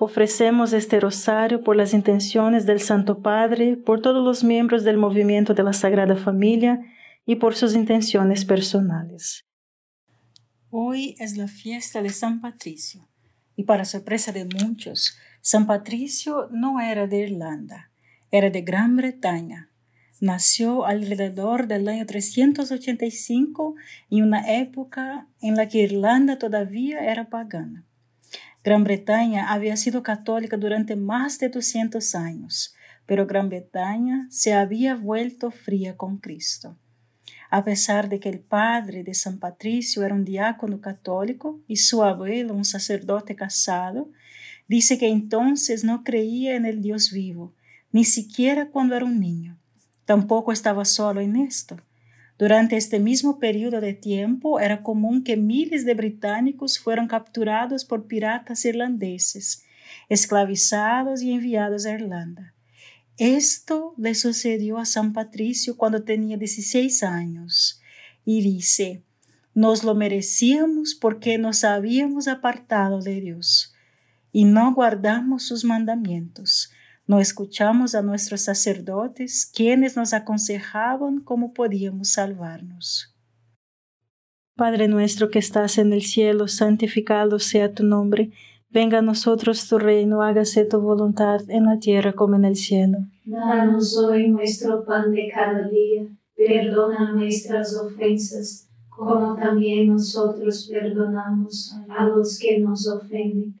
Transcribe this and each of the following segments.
Ofrecemos este rosario por las intenciones del Santo Padre, por todos los miembros del movimiento de la Sagrada Familia y por sus intenciones personales. Hoy es la fiesta de San Patricio y para sorpresa de muchos, San Patricio no era de Irlanda, era de Gran Bretaña. Nació alrededor del año 385 en una época en la que Irlanda todavía era pagana. Gran Bretaña había sido católica durante más de 200 años, pero Gran Bretaña se había vuelto fría con Cristo. A pesar de que el padre de San Patricio era un diácono católico y su abuelo un sacerdote casado, dice que entonces no creía en el Dios vivo, ni siquiera cuando era un niño. Tampoco estaba solo en esto. Durante este mismo periodo de tiempo era común que miles de británicos fueran capturados por piratas irlandeses, esclavizados y enviados a Irlanda. Esto le sucedió a San Patricio cuando tenía 16 años y dice, nos lo merecíamos porque nos habíamos apartado de Dios y no guardamos sus mandamientos no escuchamos a nuestros sacerdotes, quienes nos aconsejaban cómo podíamos salvarnos. Padre nuestro que estás en el cielo, santificado sea tu nombre. Venga a nosotros tu reino, hágase tu voluntad en la tierra como en el cielo. Danos hoy nuestro pan de cada día, perdona nuestras ofensas, como también nosotros perdonamos a los que nos ofenden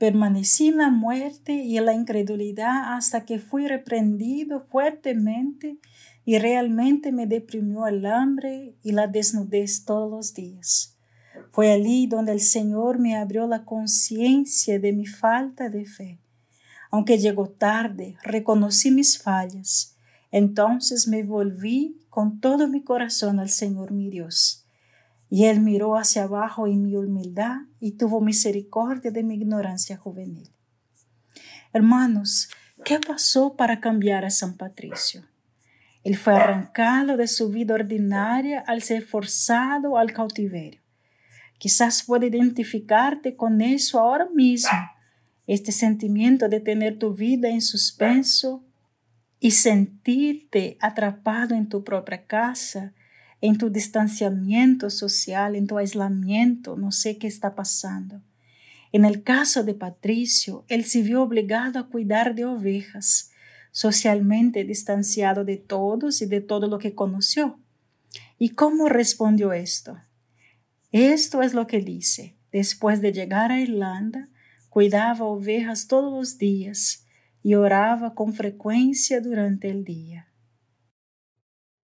permanecí en la muerte y en la incredulidad hasta que fui reprendido fuertemente y realmente me deprimió el hambre y la desnudez todos los días. Fue allí donde el Señor me abrió la conciencia de mi falta de fe aunque llegó tarde, reconocí mis fallas. Entonces me volví con todo mi corazón al Señor mi Dios. Y Él miró hacia abajo en mi humildad y tuvo misericordia de mi ignorancia juvenil. Hermanos, ¿qué pasó para cambiar a San Patricio? Él fue arrancado de su vida ordinaria al ser forzado al cautiverio. Quizás pueda identificarte con eso ahora mismo este sentimiento de tener tu vida en suspenso y sentirte atrapado en tu propia casa, en tu distanciamiento social, en tu aislamiento, no sé qué está pasando. En el caso de Patricio, él se vio obligado a cuidar de ovejas, socialmente distanciado de todos y de todo lo que conoció. ¿Y cómo respondió esto? Esto es lo que dice. Después de llegar a Irlanda, cuidaba ovejas todos los días y oraba con frecuencia durante el día.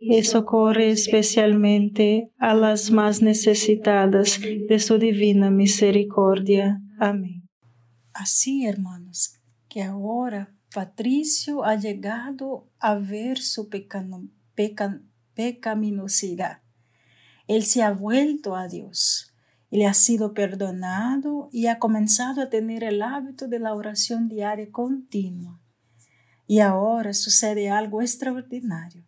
y socorre especialmente a las más necesitadas de su divina misericordia. Amén. Así, hermanos, que ahora Patricio ha llegado a ver su pecaminosidad. Él se ha vuelto a Dios. le ha sido perdonado y ha comenzado a tener el hábito de la oración diaria continua. Y ahora sucede algo extraordinario.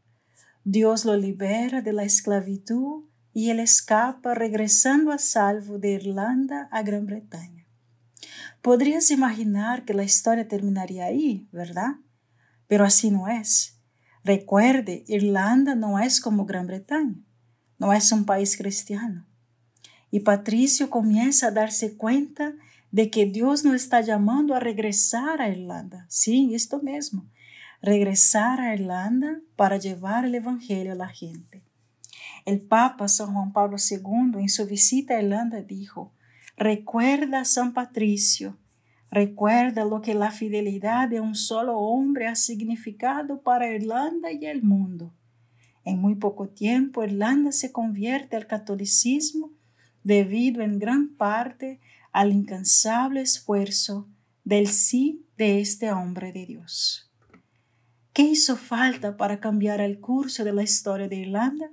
Dios lo libera de la esclavitud y él escapa regresando a salvo de Irlanda a Gran Bretaña. Podrías imaginar que la historia terminaría ahí, ¿verdad? Pero así no es. Recuerde, Irlanda no es como Gran Bretaña, no es un país cristiano. Y Patricio comienza a darse cuenta de que Dios no está llamando a regresar a Irlanda. Sí, esto mismo, regresar a Irlanda para llevar el Evangelio a la gente. El Papa San Juan Pablo II en su visita a Irlanda dijo, Recuerda, San Patricio, recuerda lo que la fidelidad de un solo hombre ha significado para Irlanda y el mundo. En muy poco tiempo, Irlanda se convierte al catolicismo debido en gran parte al incansable esfuerzo del sí de este hombre de Dios. ¿Qué hizo falta para cambiar el curso de la historia de Irlanda?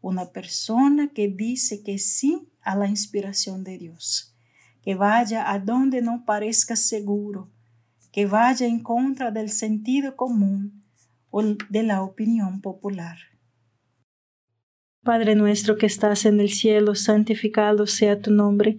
Una persona que dice que sí a la inspiración de Dios, que vaya a donde no parezca seguro, que vaya en contra del sentido común o de la opinión popular. Padre nuestro que estás en el cielo, santificado sea tu nombre,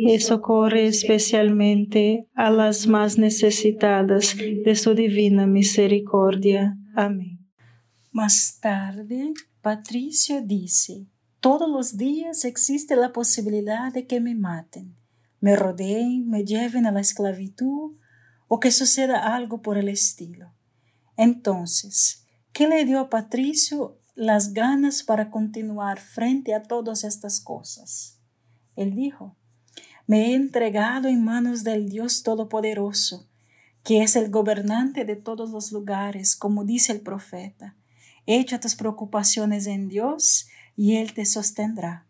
y socorre especialmente a las más necesitadas de su divina misericordia. Amén. Más tarde, Patricio dice, todos los días existe la posibilidad de que me maten, me rodeen, me lleven a la esclavitud o que suceda algo por el estilo. Entonces, ¿qué le dio a Patricio las ganas para continuar frente a todas estas cosas? Él dijo, me he entregado en manos del Dios Todopoderoso, que es el gobernante de todos los lugares, como dice el profeta. Echa tus preocupaciones en Dios y Él te sostendrá.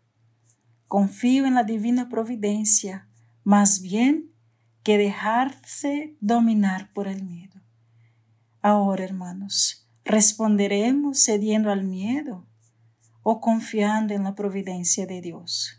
Confío en la divina providencia, más bien que dejarse dominar por el miedo. Ahora, hermanos, ¿responderemos cediendo al miedo o confiando en la providencia de Dios?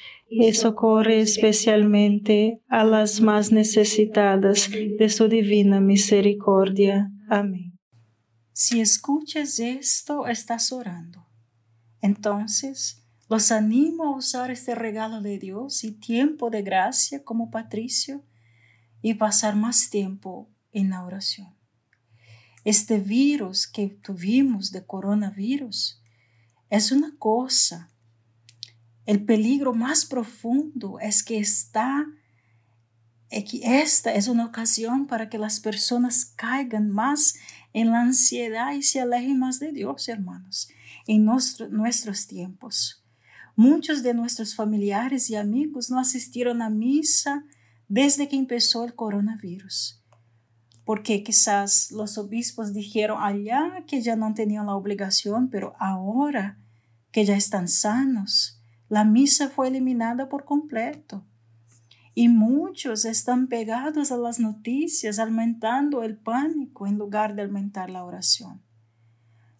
y socorre especialmente a las más necesitadas de su divina misericordia. Amén. Si escuchas esto, estás orando. Entonces, los animo a usar este regalo de Dios y tiempo de gracia como Patricio y pasar más tiempo en la oración. Este virus que tuvimos de coronavirus es una cosa el peligro más profundo es que está, esta es una ocasión para que las personas caigan más en la ansiedad y se alejen más de Dios, hermanos, en nuestros tiempos. Muchos de nuestros familiares y amigos no asistieron a misa desde que empezó el coronavirus, porque quizás los obispos dijeron allá que ya no tenían la obligación, pero ahora que ya están sanos, la misa fue eliminada por completo. Y muchos están pegados a las noticias, aumentando el pánico en lugar de aumentar la oración.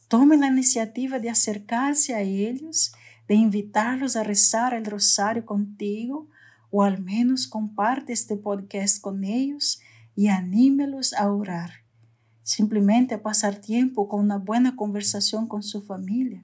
Tome la iniciativa de acercarse a ellos, de invitarlos a rezar el rosario contigo, o al menos comparte este podcast con ellos y anímelos a orar. Simplemente a pasar tiempo con una buena conversación con su familia.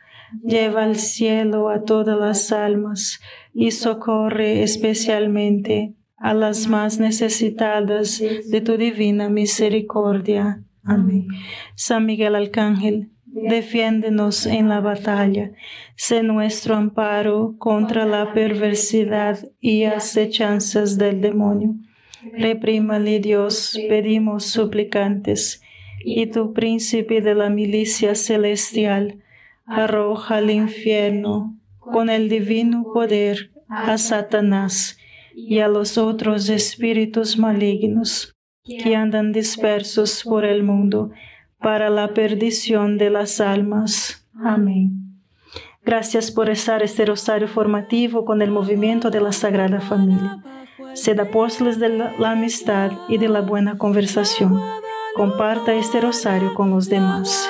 lleva al cielo a todas las almas y socorre especialmente a las más necesitadas de tu divina misericordia. Amén. San Miguel Arcángel, defiéndenos en la batalla, sé nuestro amparo contra la perversidad y acechanzas del demonio. Reprímale Dios, pedimos suplicantes, y tu príncipe de la milicia celestial, arroja al infierno con el divino poder a Satanás y a los otros espíritus malignos que andan dispersos por el mundo para la perdición de las almas. Amén. Gracias por estar este rosario formativo con el movimiento de la Sagrada Familia. Sed apóstoles de la amistad y de la buena conversación. Comparta este rosario con los demás.